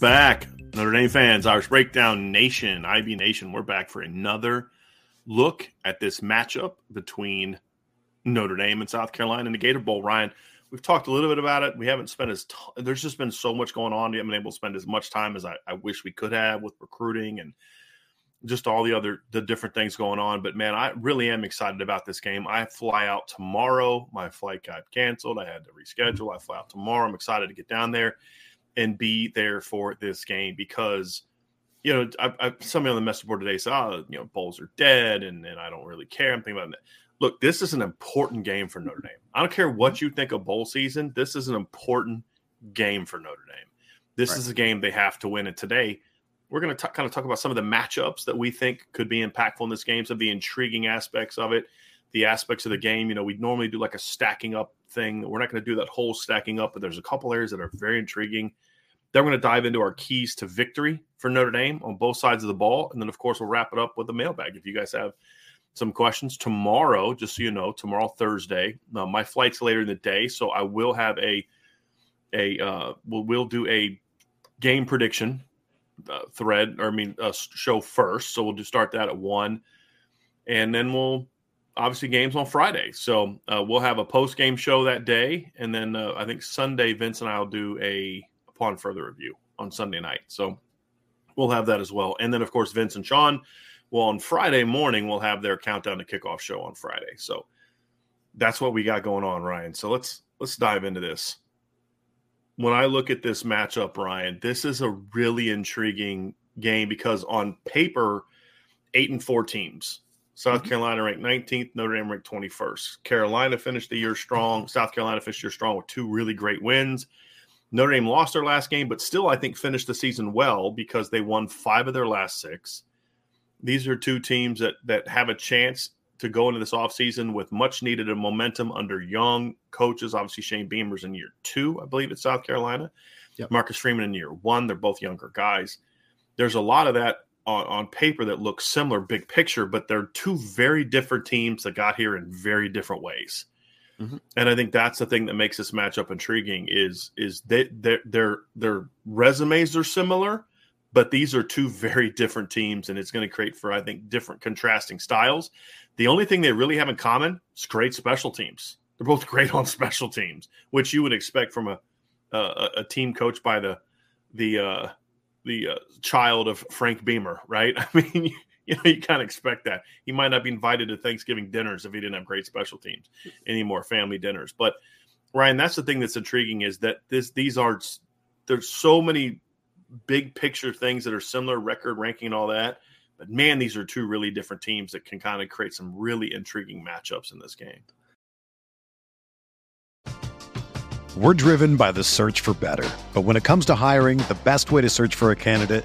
Back. Notre Dame fans, Irish Breakdown Nation, IB Nation, we're back for another look at this matchup between Notre Dame and South Carolina in the Gator Bowl. Ryan, we've talked a little bit about it. We haven't spent as t- there's just been so much going on. We haven't been able to spend as much time as I, I wish we could have with recruiting and just all the other the different things going on. But man, I really am excited about this game. I fly out tomorrow. My flight got canceled. I had to reschedule. I fly out tomorrow. I'm excited to get down there and be there for this game because you know I, I, somebody on the message board today said, "Oh, you know, bowls are dead," and and I don't really care. I'm thinking about that. Look, this is an important game for Notre Dame. I don't care what mm-hmm. you think of bowl season. This is an important game for Notre Dame. This right. is a game they have to win. And today, we're going to kind of talk about some of the matchups that we think could be impactful in this game, some of the intriguing aspects of it, the aspects of the game. You know, we normally do like a stacking up thing. We're not going to do that whole stacking up, but there's a couple areas that are very intriguing. Then we're going to dive into our keys to victory for Notre Dame on both sides of the ball. And then, of course, we'll wrap it up with the mailbag. If you guys have some questions tomorrow, just so you know, tomorrow, Thursday, uh, my flight's later in the day. So I will have a, a, uh, we'll, we'll do a game prediction uh, thread, or I mean, show first. So we'll just start that at one. And then we'll obviously games on Friday. So uh, we'll have a post game show that day. And then uh, I think Sunday, Vince and I will do a upon further review on Sunday night. So we'll have that as well. And then, of course, Vince and Sean will on Friday morning, we'll have their countdown to kickoff show on Friday. So that's what we got going on, Ryan. So let's let's dive into this. When I look at this matchup, Ryan, this is a really intriguing game because on paper, eight and four teams. South mm-hmm. Carolina ranked 19th, Notre Dame ranked 21st. Carolina finished the year strong. South Carolina finished the year strong with two really great wins. Notre Dame lost their last game, but still, I think, finished the season well because they won five of their last six. These are two teams that that have a chance to go into this offseason with much needed momentum under young coaches. Obviously, Shane Beamer's in year two, I believe, at South Carolina. Yep. Marcus Freeman in year one. They're both younger guys. There's a lot of that on, on paper that looks similar, big picture, but they're two very different teams that got here in very different ways. Mm-hmm. And I think that's the thing that makes this matchup intriguing is is their their their resumes are similar, but these are two very different teams, and it's going to create for I think different contrasting styles. The only thing they really have in common is great special teams. They're both great on special teams, which you would expect from a a, a team coached by the the uh, the uh, child of Frank Beamer, right? I mean, you know, you kind of expect that. He might not be invited to Thanksgiving dinners if he didn't have great special teams anymore, family dinners. But Ryan, that's the thing that's intriguing is that this these are there's so many big picture things that are similar, record ranking and all that. But man, these are two really different teams that can kind of create some really intriguing matchups in this game. We're driven by the search for better. But when it comes to hiring, the best way to search for a candidate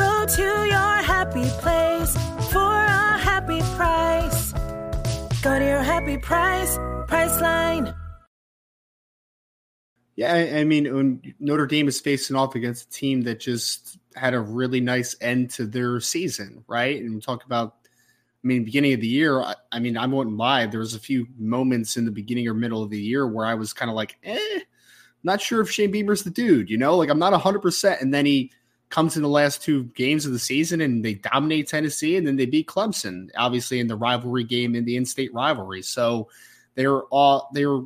Go to your happy place for a happy price. Go to your happy price, Priceline. Yeah, I, mean, Notre Dame is facing off against a team that just had a really nice end to their season, right? And we talk about, I mean, beginning of the year. I, I mean, I wouldn't lie. There was a few moments in the beginning or middle of the year where I was kind of like, eh, not sure if Shane Beamer's the dude. You know, like I'm not hundred percent. And then he comes in the last two games of the season and they dominate Tennessee and then they beat Clemson, obviously in the rivalry game in the in-state rivalry. So they're all they're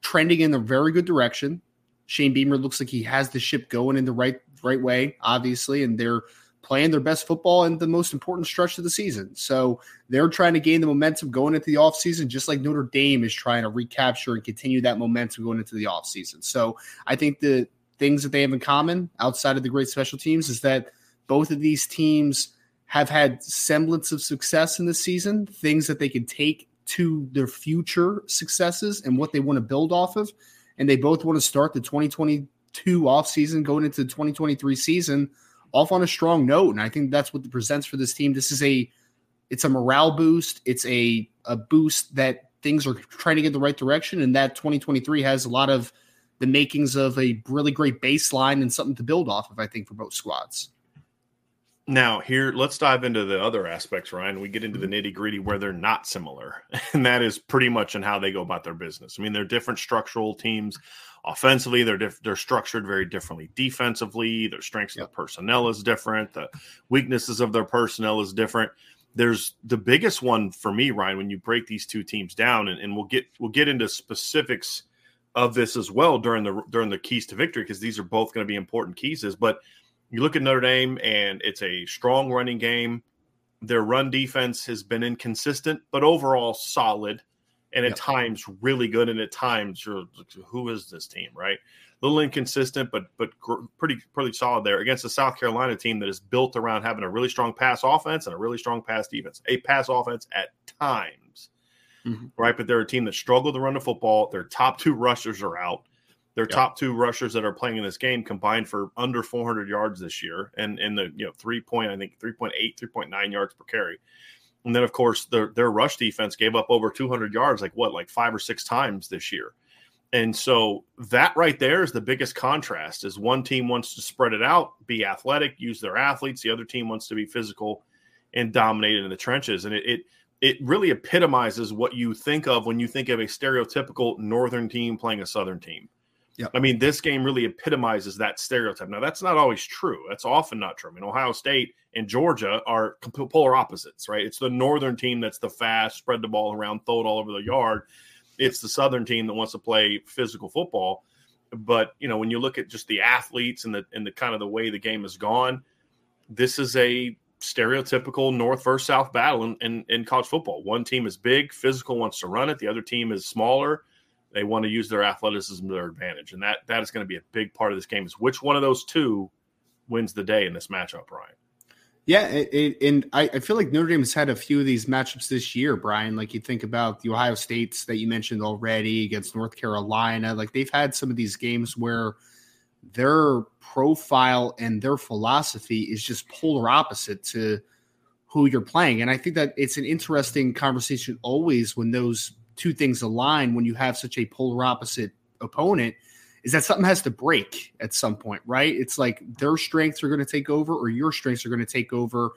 trending in a very good direction. Shane Beamer looks like he has the ship going in the right right way, obviously, and they're playing their best football in the most important stretch of the season. So they're trying to gain the momentum going into the offseason, just like Notre Dame is trying to recapture and continue that momentum going into the offseason. So I think the things that they have in common outside of the great special teams is that both of these teams have had semblance of success in this season, things that they can take to their future successes and what they want to build off of and they both want to start the 2022 offseason going into the 2023 season off on a strong note. And I think that's what presents for this team. This is a it's a morale boost. It's a a boost that things are trying to get the right direction, and that 2023 has a lot of the makings of a really great baseline and something to build off of. I think for both squads. Now, here, let's dive into the other aspects, Ryan. We get into the nitty gritty where they're not similar, and that is pretty much in how they go about their business. I mean, they're different structural teams. Offensively, they're diff- they're structured very differently. Defensively, their strengths yep. of the personnel is different. The weaknesses of their personnel is different. There's the biggest one for me, Ryan, when you break these two teams down, and, and we'll get we'll get into specifics of this as well during the during the keys to victory because these are both going to be important keys. Is but you look at Notre Dame, and it's a strong running game. Their run defense has been inconsistent, but overall solid, and at yep. times really good, and at times you're who is this team, right? A little inconsistent, but but pretty pretty solid there against the South Carolina team that is built around having a really strong pass offense and a really strong pass defense. A pass offense at times, mm-hmm. right? But they're a team that struggled to run the football. Their top two rushers are out their yep. top two rushers that are playing in this game combined for under 400 yards this year, and in the you know three point I think 3.8 3.9 yards per carry. And then of course their their rush defense gave up over 200 yards like what like five or six times this year. And so that right there is the biggest contrast is one team wants to spread it out, be athletic, use their athletes, the other team wants to be physical and dominate in the trenches. And it, it it really epitomizes what you think of when you think of a stereotypical northern team playing a southern team. Yep. I mean, this game really epitomizes that stereotype. Now, that's not always true. That's often not true. I mean, Ohio State and Georgia are polar opposites, right? It's the northern team that's the fast, spread the ball around, throw it all over the yard. It's the southern team that wants to play physical football. But you know, when you look at just the athletes and the and the kind of the way the game has gone, this is a stereotypical north versus south battle in, in, in college football. One team is big, physical, wants to run it. The other team is smaller they want to use their athleticism to their advantage, and that that is going to be a big part of this game. Is which one of those two wins the day in this matchup, Brian? Yeah, it, it, and I, I, feel like Notre Dame has had a few of these matchups this year, Brian. Like you think about the Ohio States that you mentioned already against North Carolina. Like they've had some of these games where their profile and their philosophy is just polar opposite to who you're playing. And I think that it's an interesting conversation always when those two things align when you have such a polar opposite opponent is that something has to break at some point, right? It's like their strengths are going to take over or your strengths are going to take over.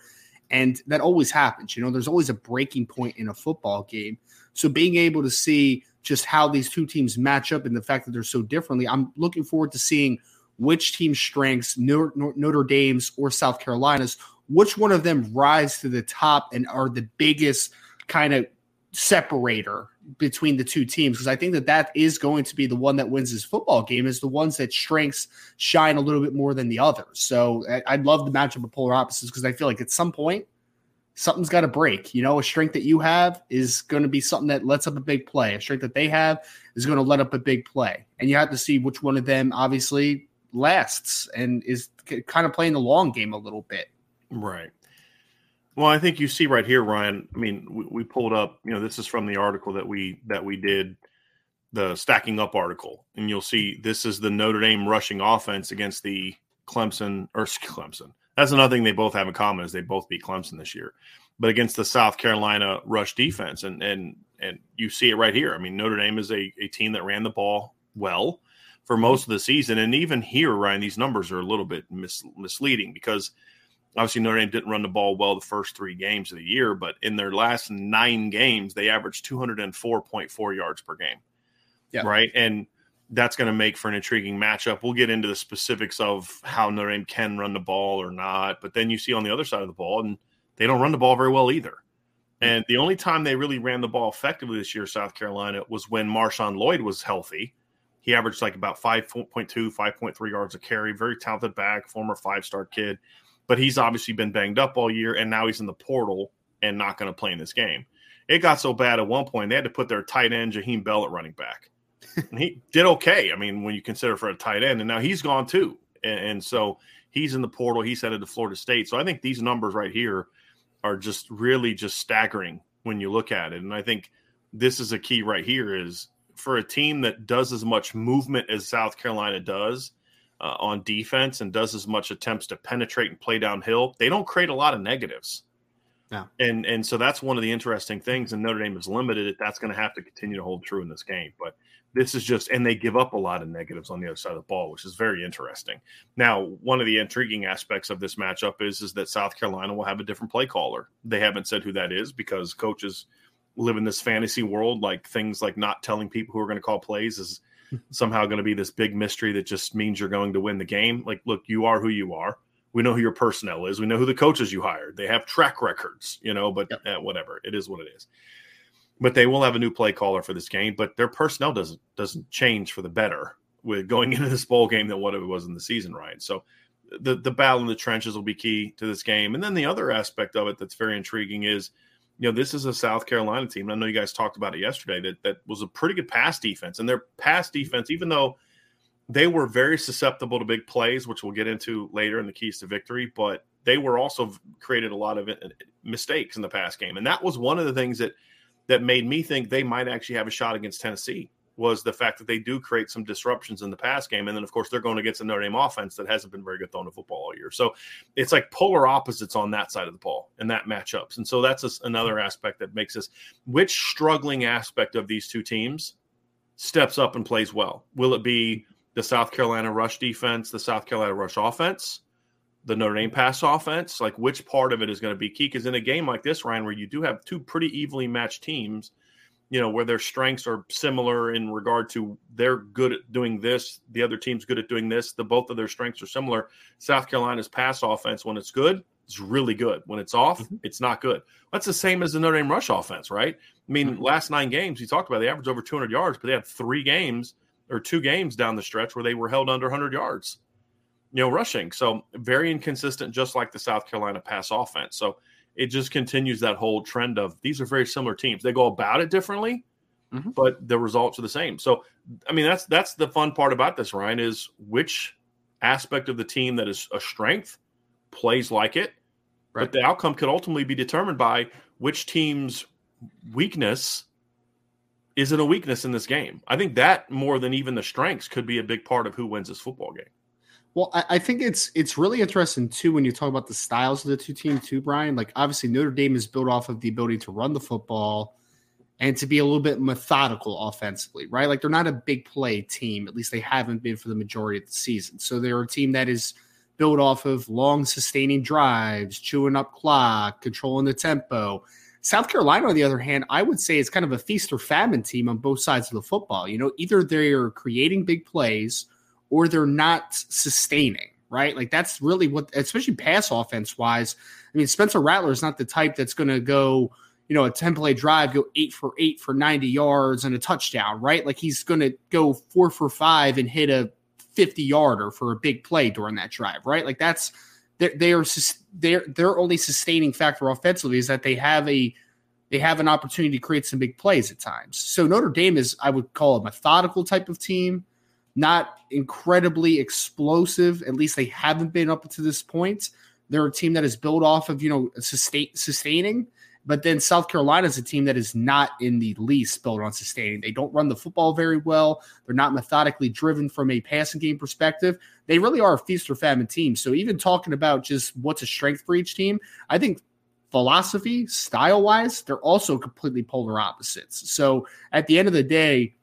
And that always happens. You know, there's always a breaking point in a football game. So being able to see just how these two teams match up and the fact that they're so differently, I'm looking forward to seeing which team's strengths, Notre Dame's or South Carolina's, which one of them rise to the top and are the biggest kind of separator between the two teams because I think that that is going to be the one that wins this football game is the ones that strengths shine a little bit more than the others. So I, would love the matchup of polar opposites because I feel like at some point something's got to break. You know, a strength that you have is going to be something that lets up a big play. A strength that they have is going to let up a big play, and you have to see which one of them obviously lasts and is kind of playing the long game a little bit. Right. Well, I think you see right here, Ryan. I mean, we, we, pulled up. You know, this is from the article that we that we did, the stacking up article, and you'll see this is the Notre Dame rushing offense against the Clemson or Clemson. That's another thing they both have in common is they both beat Clemson this year, but against the South Carolina rush defense, and and and you see it right here. I mean, Notre Dame is a, a team that ran the ball well for most of the season, and even here, Ryan, these numbers are a little bit mis- misleading because Obviously, Notre Dame didn't run the ball well the first three games of the year, but in their last nine games, they averaged 204.4 yards per game. Yeah. Right. And that's going to make for an intriguing matchup. We'll get into the specifics of how Notre Dame can run the ball or not. But then you see on the other side of the ball, and they don't run the ball very well either. And the only time they really ran the ball effectively this year, South Carolina, was when Marshawn Lloyd was healthy. He averaged like about 5.2, 5.3 yards a carry. Very talented back, former five star kid but he's obviously been banged up all year, and now he's in the portal and not going to play in this game. It got so bad at one point they had to put their tight end Jaheim Bell at running back. and he did okay. I mean, when you consider for a tight end, and now he's gone too, and, and so he's in the portal. He's headed to Florida State. So I think these numbers right here are just really just staggering when you look at it. And I think this is a key right here is for a team that does as much movement as South Carolina does uh, on defense and does as much attempts to penetrate and play downhill, they don't create a lot of negatives. Yeah. And and so that's one of the interesting things, and Notre Dame is limited. That's going to have to continue to hold true in this game. But this is just, and they give up a lot of negatives on the other side of the ball, which is very interesting. Now, one of the intriguing aspects of this matchup is is that South Carolina will have a different play caller. They haven't said who that is because coaches live in this fantasy world, like things like not telling people who are going to call plays is somehow going to be this big mystery that just means you're going to win the game. Like, look, you are who you are. We know who your personnel is. We know who the coaches you hired. They have track records, you know, but yep. eh, whatever. It is what it is. But they will have a new play caller for this game, but their personnel doesn't doesn't change for the better with going into this bowl game than what it was in the season, right? So the the battle in the trenches will be key to this game. And then the other aspect of it that's very intriguing is – you know, this is a South Carolina team. I know you guys talked about it yesterday that that was a pretty good pass defense, and their pass defense, even though they were very susceptible to big plays, which we'll get into later in the keys to victory, but they were also created a lot of uh, mistakes in the pass game, and that was one of the things that that made me think they might actually have a shot against Tennessee was the fact that they do create some disruptions in the pass game. And then, of course, they're going against a Notre Dame offense that hasn't been very good throwing the football all year. So it's like polar opposites on that side of the ball and that matchups. And so that's a, another aspect that makes us which struggling aspect of these two teams steps up and plays well. Will it be the South Carolina rush defense, the South Carolina rush offense? the Notre Dame pass offense, like which part of it is going to be key? Because in a game like this, Ryan, where you do have two pretty evenly matched teams, you know, where their strengths are similar in regard to they're good at doing this, the other team's good at doing this. The both of their strengths are similar. South Carolina's pass offense, when it's good, it's really good. When it's off, mm-hmm. it's not good. That's the same as the Notre Dame rush offense, right? I mean, mm-hmm. last nine games, he talked about they averaged over 200 yards, but they had three games or two games down the stretch where they were held under 100 yards, you know, rushing. So very inconsistent, just like the South Carolina pass offense. So it just continues that whole trend of these are very similar teams. They go about it differently, mm-hmm. but the results are the same. So, I mean, that's that's the fun part about this, Ryan, is which aspect of the team that is a strength plays like it, right. but the outcome could ultimately be determined by which team's weakness isn't a weakness in this game. I think that more than even the strengths could be a big part of who wins this football game. Well, I, I, think it's it's really interesting too when you talk about the styles of the two teams too, Brian. Like obviously Notre Dame is built off of the ability to run the football and to be a little bit methodical offensively, right? Like they're not a big play team, at least they haven't been for the majority of the season. So they're a team that is built off of long sustaining drives, chewing up clock, controlling the tempo. South Carolina, on the other hand, I would say is kind of a feast or famine team on both sides of the football. You know, either they're creating big plays or they're not sustaining, right? Like that's really what, especially pass offense wise. I mean, Spencer Rattler is not the type that's going to go, you know, a 10 play drive, go eight for eight for 90 yards and a touchdown, right? Like he's going to go four for five and hit a 50 yarder for a big play during that drive, right? Like that's, they're, they are, they're, their only sustaining factor offensively is that they have a, they have an opportunity to create some big plays at times. So Notre Dame is, I would call a methodical type of team not incredibly explosive. At least they haven't been up to this point. They're a team that is built off of you know sustain, sustaining. But then South Carolina is a team that is not in the least built on sustaining. They don't run the football very well. They're not methodically driven from a passing game perspective. They really are a feast or famine team. So even talking about just what's a strength for each team, I think philosophy, style wise, they're also completely polar opposites. So at the end of the day,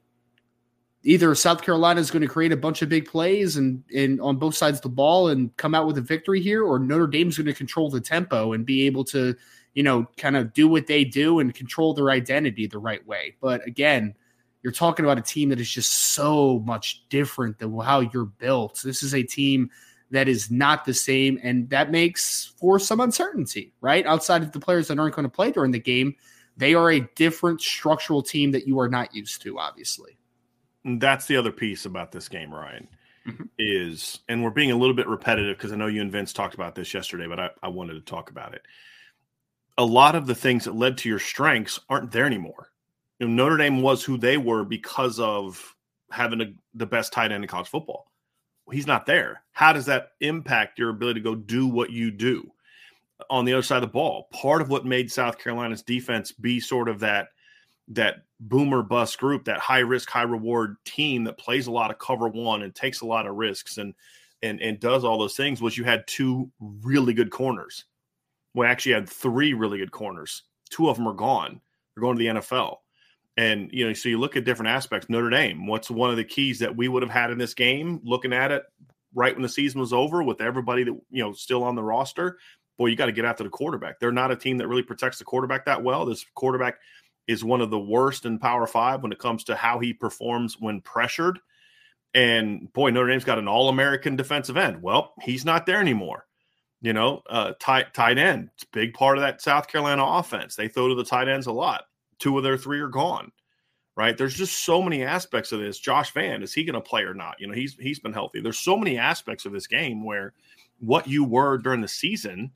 either South Carolina is going to create a bunch of big plays and, and on both sides of the ball and come out with a victory here, or Notre Dame's going to control the tempo and be able to, you know, kind of do what they do and control their identity the right way. But again, you're talking about a team that is just so much different than how you're built. This is a team that is not the same, and that makes for some uncertainty, right? Outside of the players that aren't going to play during the game, they are a different structural team that you are not used to, obviously. That's the other piece about this game, Ryan. Mm-hmm. Is and we're being a little bit repetitive because I know you and Vince talked about this yesterday, but I, I wanted to talk about it. A lot of the things that led to your strengths aren't there anymore. You know, Notre Dame was who they were because of having a, the best tight end in college football. He's not there. How does that impact your ability to go do what you do on the other side of the ball? Part of what made South Carolina's defense be sort of that that boomer bust group, that high risk, high reward team that plays a lot of cover one and takes a lot of risks and and and does all those things was you had two really good corners. Well, actually had three really good corners. Two of them are gone. They're going to the NFL. And you know, so you look at different aspects. Notre Dame, what's one of the keys that we would have had in this game? Looking at it right when the season was over, with everybody that you know still on the roster, boy, you got to get after the quarterback. They're not a team that really protects the quarterback that well. This quarterback is one of the worst in Power Five when it comes to how he performs when pressured. And boy, Notre Dame's got an All American defensive end. Well, he's not there anymore. You know, uh, tight tight end. It's a big part of that South Carolina offense. They throw to the tight ends a lot. Two of their three are gone. Right. There's just so many aspects of this. Josh Vann, is he going to play or not? You know, he's he's been healthy. There's so many aspects of this game where what you were during the season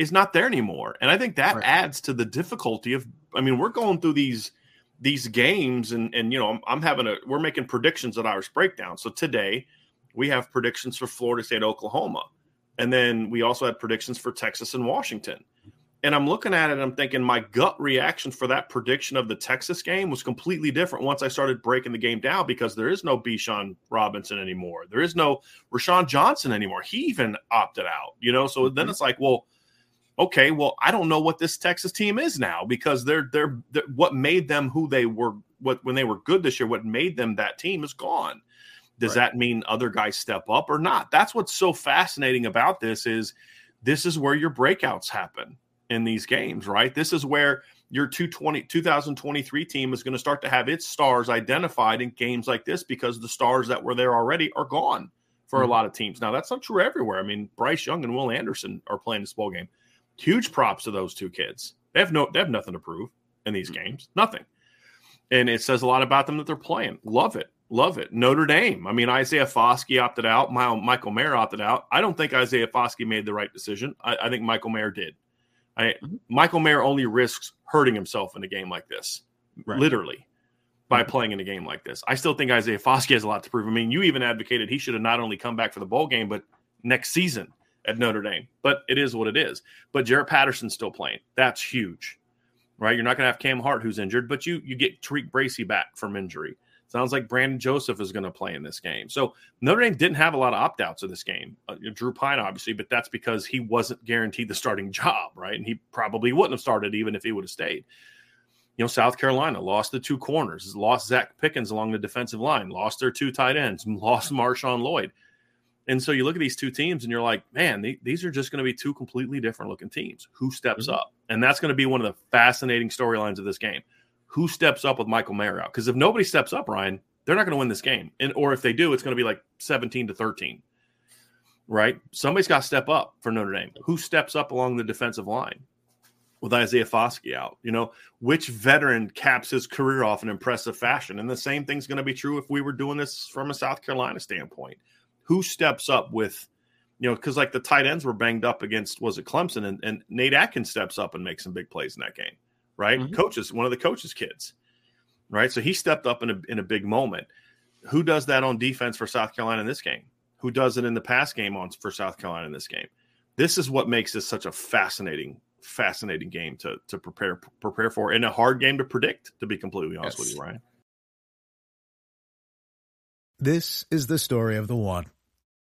is not there anymore. And I think that right. adds to the difficulty of I mean, we're going through these these games and and you know, I'm, I'm having a we're making predictions at Irish Breakdown. So today we have predictions for Florida State, Oklahoma. And then we also had predictions for Texas and Washington. And I'm looking at it I'm thinking my gut reaction for that prediction of the Texas game was completely different once I started breaking the game down because there is no Bijan Robinson anymore. There is no Roschon Johnson anymore. He even opted out, you know? So then mm-hmm. it's like, well, okay, well, I don't know what this Texas team is now because they're, they're, they're what made them who they were what when they were good this year, what made them that team is gone. Does right. that mean other guys step up or not? That's what's so fascinating about this is this is where your breakouts happen in these games, right? This is where your 220, 2023 team is going to start to have its stars identified in games like this because the stars that were there already are gone for mm-hmm. a lot of teams. Now, that's not true everywhere. I mean, Bryce Young and Will Anderson are playing this ball game. Huge props to those two kids. They have no they have nothing to prove in these mm-hmm. games. Nothing. And it says a lot about them that they're playing. Love it. Love it. Notre Dame. I mean, Isaiah Foskey opted out. Michael Mayer opted out. I don't think Isaiah Foskey made the right decision. I, I think Michael Mayer did. I, mm-hmm. Michael Mayer only risks hurting himself in a game like this, right. literally, by mm-hmm. playing in a game like this. I still think Isaiah Foskey has a lot to prove. I mean, you even advocated he should have not only come back for the bowl game, but next season at Notre Dame, but it is what it is. But Jarrett Patterson's still playing. That's huge, right? You're not going to have Cam Hart who's injured, but you you get TaRiq Bracy back from injury. Sounds like Brandon Joseph is going to play in this game. So Notre Dame didn't have a lot of opt outs in this game. Uh, Drew Pyne, obviously, but that's because he wasn't guaranteed the starting job, right? And he probably wouldn't have started even if he would have stayed. You know, South Carolina lost the two corners, lost Zacch Pickens along the defensive line, lost their two tight ends, lost Marshawn Lloyd. And so you look at these two teams and you're like, man, they, these are just going to be two completely different looking teams. Who steps mm-hmm. up? And that's going to be one of the fascinating storylines of this game who steps up with Michael Mayer out? Because if nobody steps up, Ryan, they're not going to win this game. And or if they do, it's going to be like 17 to 13. Right? Somebody's got to step up for Notre Dame. Who steps up along the defensive line with Isaiah Foskey out? You know, which veteran caps his career off in impressive fashion? And the same thing's going to be true if we were doing this from a South Carolina standpoint. Who steps up with you know, because like the tight ends were banged up against was it Clemson and, and Nate Adkins steps up and makes some big plays in that game right? Mm-hmm. Coaches, one of the coaches' kids, right? So he stepped up in a in a big moment. Who does that on defense for South Carolina in this game? Who does it in the pass game on for South Carolina in this game? This is what makes this such a fascinating, fascinating game to to prepare prepare for, and a hard game to predict. To be completely honest yes. with you, Ryan. This is the story of the one.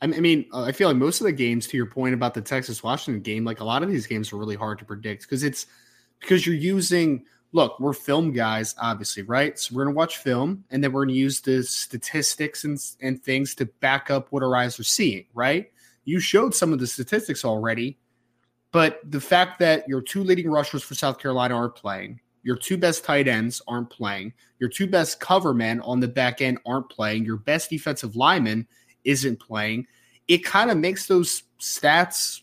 I mean, uh, I feel like most of the games, to your point about the Texas Washington game, like a lot of these games are really hard to predict because it's because you're using – look, we're film guys, obviously, right? So we're going to watch film and then we're going to use the statistics and, and things to back up what our eyes are seeing, right? You showed some of the statistics already, but the fact that your two leading rushers for South Carolina aren't playing, your two best tight ends aren't playing, your two best cover men on the back end aren't playing, your best defensive lineman isn't playing, it kind of makes those stats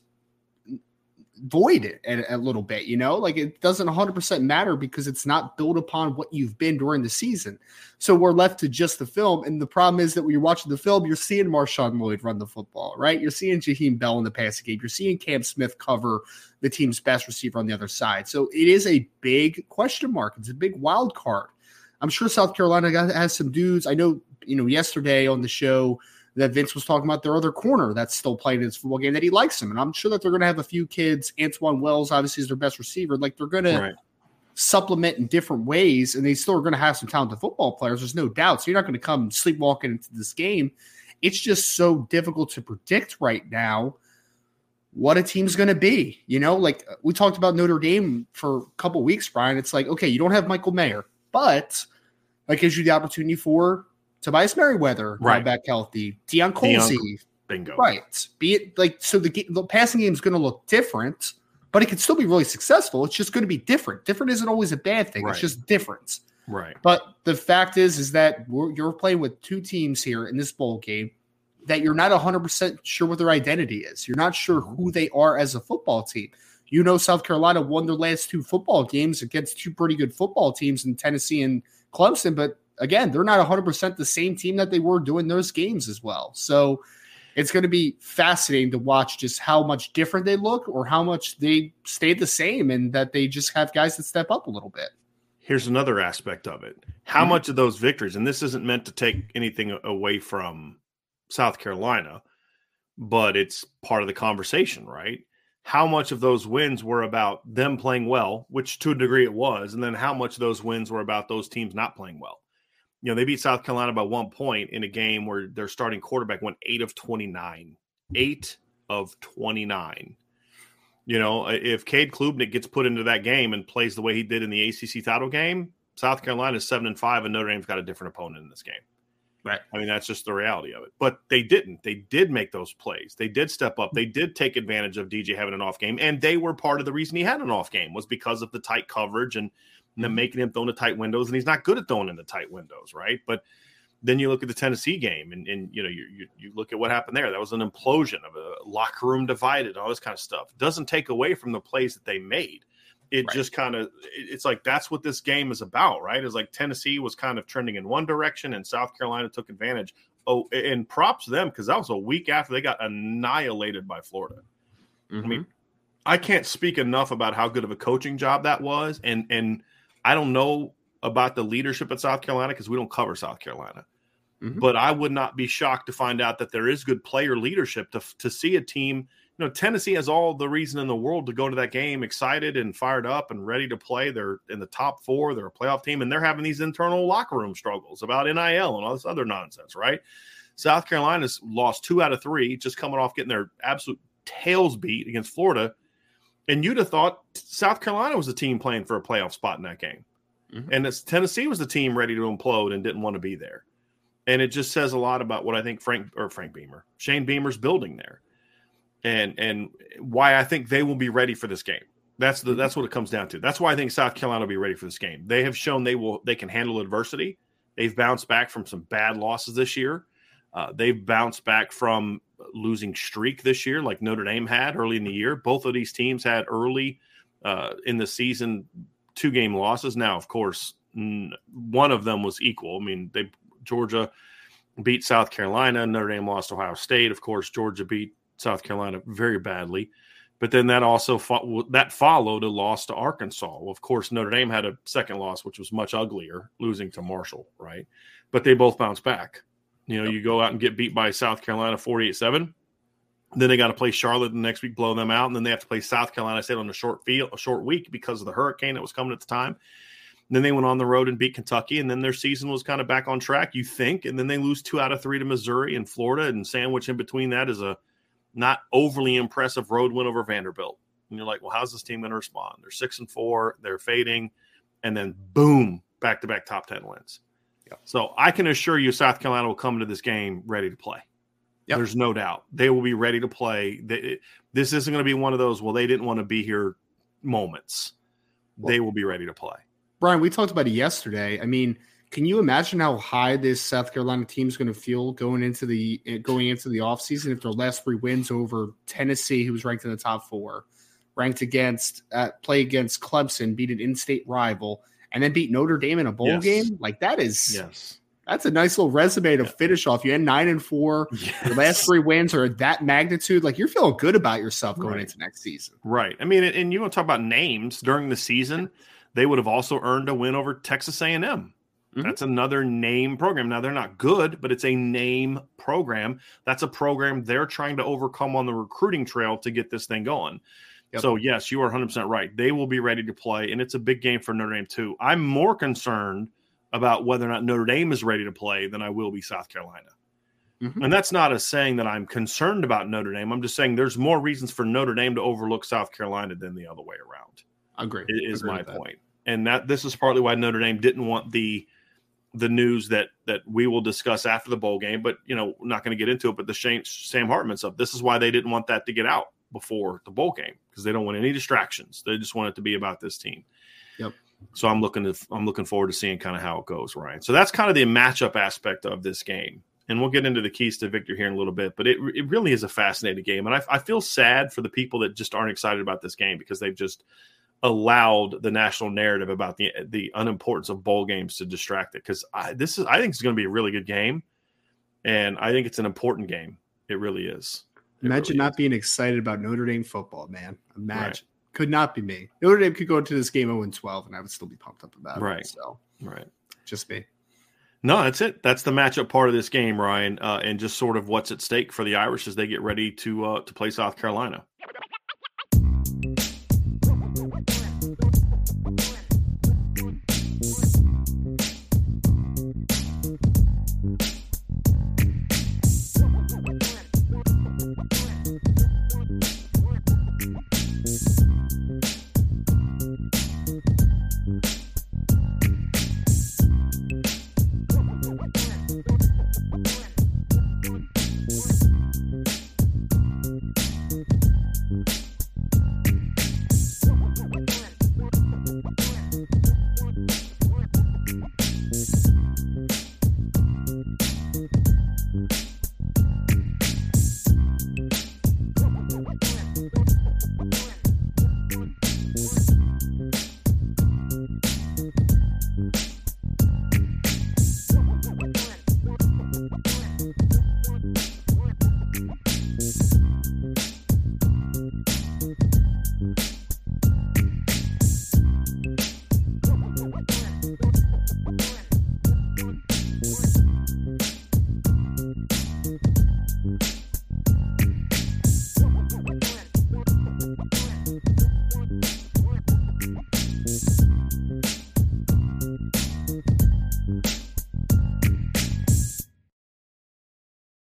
void a, a, little bit, you know, like it doesn't 100% matter because it's not built upon what you've been during the season. So we're left to just the film. And the problem is that when you're watching the film, you're seeing Marshawn Lloyd run the football, right? You're seeing Jaheim Bell in the passing game. You're seeing Cam Smith cover the team's best receiver on the other side. So it is a big question mark. It's a big wild card. I'm sure South Carolina has some dudes. I know, you know, yesterday on the show, that Vince was talking about their other corner that's still playing in his football game that he likes him. And I'm sure that they're going to have a few kids. Antwane Wells obviously is their best receiver. Like they're going right. to supplement in different ways, and they still are going to have some talented football players. There's no doubt. So you're not going to come sleepwalking into this game. It's just so difficult to predict right now what a team's going to be. You know, like we talked about Notre Dame for a couple weeks, Brian. It's like, okay, you don't have Michael Mayer, but that gives you the opportunity for Tobias Merriweather right. back healthy, Deion Colzie. Bingo. Right. Be it like so the, the passing game is going to look different, but it can still be really successful. It's just going to be different. Different isn't always a bad thing. Right. It's just difference. Right. But the fact is, is that you're playing with two teams here in this bowl game that you're not 100% sure what their identity is. You're not sure mm-hmm. who they are as a football team. You know, South Carolina won their last two football games against two pretty good football teams in Tennessee and Clemson, but again, they're not 100% the same team that they were doing those games as well. So it's going to be fascinating to watch just how much different they look or how much they stayed the same and that they just have guys that step up a little bit. Here's another aspect of it. How mm-hmm. much of those victories, and this isn't meant to take anything away from South Carolina, but it's part of the conversation, right? How much of those wins were about them playing well, which to a degree it was, and then how much of those wins were about those teams not playing well? You know, they beat South Carolina by one point in a game where their starting quarterback went eight of 29. Eight of 29. You know, if Cade Klubnik gets put into that game and plays the way he did in the ACC title game, South Carolina is seven and five, and Notre Dame's got a different opponent in this game. Right. I mean, that's just the reality of it. But they didn't. They did make those plays. They did step up. They did take advantage of DJ having an off game, and they were part of the reason he had an off game was because of the tight coverage and and then making him throw in the tight windows, and he's not good at throwing in the tight windows, right? But then you look at the Tennessee game, and, and you know you, you, you look at what happened there. That was an implosion of a locker room divided, all this kind of stuff. It doesn't take away from the plays that they made. it Right. just kind of it's like that's what this game is about, right? It's like Tennessee was kind of trending in one direction and South Carolina took advantage. Oh, and props to them because that was a week after they got annihilated by Florida. I mean, mm-hmm. I can't speak enough about how good of a coaching job that was, and and I don't know about the leadership at South Carolina because we don't cover South Carolina. Mhm. But I would not be shocked to find out that there is good player leadership to to see a team. You know, Tennessee has all the reason in the world to go to that game excited and fired up and ready to play. They're in the top four. They're a playoff team, and they're having these internal locker room struggles about NIL and all this other nonsense, right? South Carolina's lost two out of three, just coming off getting their absolute tails beat against Florida. And you'd have thought South Carolina was the team playing for a playoff spot in that game. Mhm. And it's Tennessee was the team ready to implode and didn't want to be there. And it just says a lot about what I think Frank or Frank Beamer, Shane Beamer's building there. And and why I think they will be ready for this game. That's the that's what it comes down to. That's why I think South Carolina will be ready for this game. They have shown they will they can handle adversity. They've bounced back from some bad losses this year. Uh, they've bounced back from losing streak this year, like Notre Dame had early in the year. Both of these teams had early uh, in the season two game losses. Now, of course, one of them was equal. I mean, they Georgia beat South Carolina. Notre Dame lost Ohio State. Of course, Georgia beat South Carolina very badly. But then that also fo- that followed a loss to Arkansas. Of course, Notre Dame had a second loss, which was much uglier, losing to Marshall, right? But they both bounced back. You know, you go out and get beat by South Carolina 48 7. Then they got to play Charlotte the next week, blow them out. And then they have to play South Carolina State on a short field, a short week because of the hurricane that was coming at the time. then they went on the road and beat Kentucky. And then their season was kind of back on track, you think. And then they lose two out of three to Missouri and Florida. And sandwich in between that is a not overly impressive road win over Vanderbilt. And you're like, well, how's this team going to respond? They're six and four, they're fading. And then boom, back to back top 10 wins. So I can assure you, South Carolina will come into this game ready to play. Yep. There's no doubt they will be ready to play. This isn't going to be one of those. Well, they didn't want to be here moments. they will be ready to play. Brian, we talked about it yesterday. I mean, can you imagine how high this South Carolina team is going to feel going into the going into the offseason if their last three wins over Tennessee, who was ranked in the top four, ranked against uh, play against Clemson, beat an in-state rival, and then beat Notre Dame in a bowl Yes. game? Like that is Yes. that's a nice little resume to finish off. You had nine and four. Your last three wins are that magnitude. Like you're feeling good about yourself going Right. into next season. Right. I mean, and you want to talk about names during the season, they would have also earned a win over Texas A&M. Mhm. That's another name program. Now they're not good, but it's a name program. That's a program they're trying to overcome on the recruiting trail to get this thing going. Yep. So yes, you are 100% right. They will be ready to play and it's a big game for Notre Dame too. I'm more concerned about whether or not Notre Dame is ready to play than I will be South Carolina. Mhm. And that's not a saying that I'm concerned about Notre Dame. I'm just saying there's more reasons for Notre Dame to overlook South Carolina than the other way around. Agree. i- Is Agree my point. And that this is partly why Notre Dame didn't want the the news that that we will discuss after the bowl game, but you know, not going to get into it. But the Shane, Sam Hartman stuff. This is why they didn't want that to get out before the bowl game because they don't want any distractions. They just want it to be about this team. Yep. So I'm looking to I'm looking forward to seeing kind of how it goes, Ryan. So that's kind of the matchup aspect of this game, and we'll get into the keys to victory here in a little bit. But it it really is a fascinating game, and I, I feel sad for the people that just aren't excited about this game because they've just allowed the national narrative about the the unimportance of bowl games to distract it. Because this is I think it's going to be a really good game, and I think it's an important game. It really is. Imagine really not being excited about Notre Dame football, man. Imagine. Could not be me. Notre Dame could go into this game 0 12, and I would still be pumped up about it. Right. it. So right. just me. No, that's it. That's the matchup part of this game, Ryan, uh, and just sort of what's at stake for the Irish as they get ready to uh, to play South Carolina.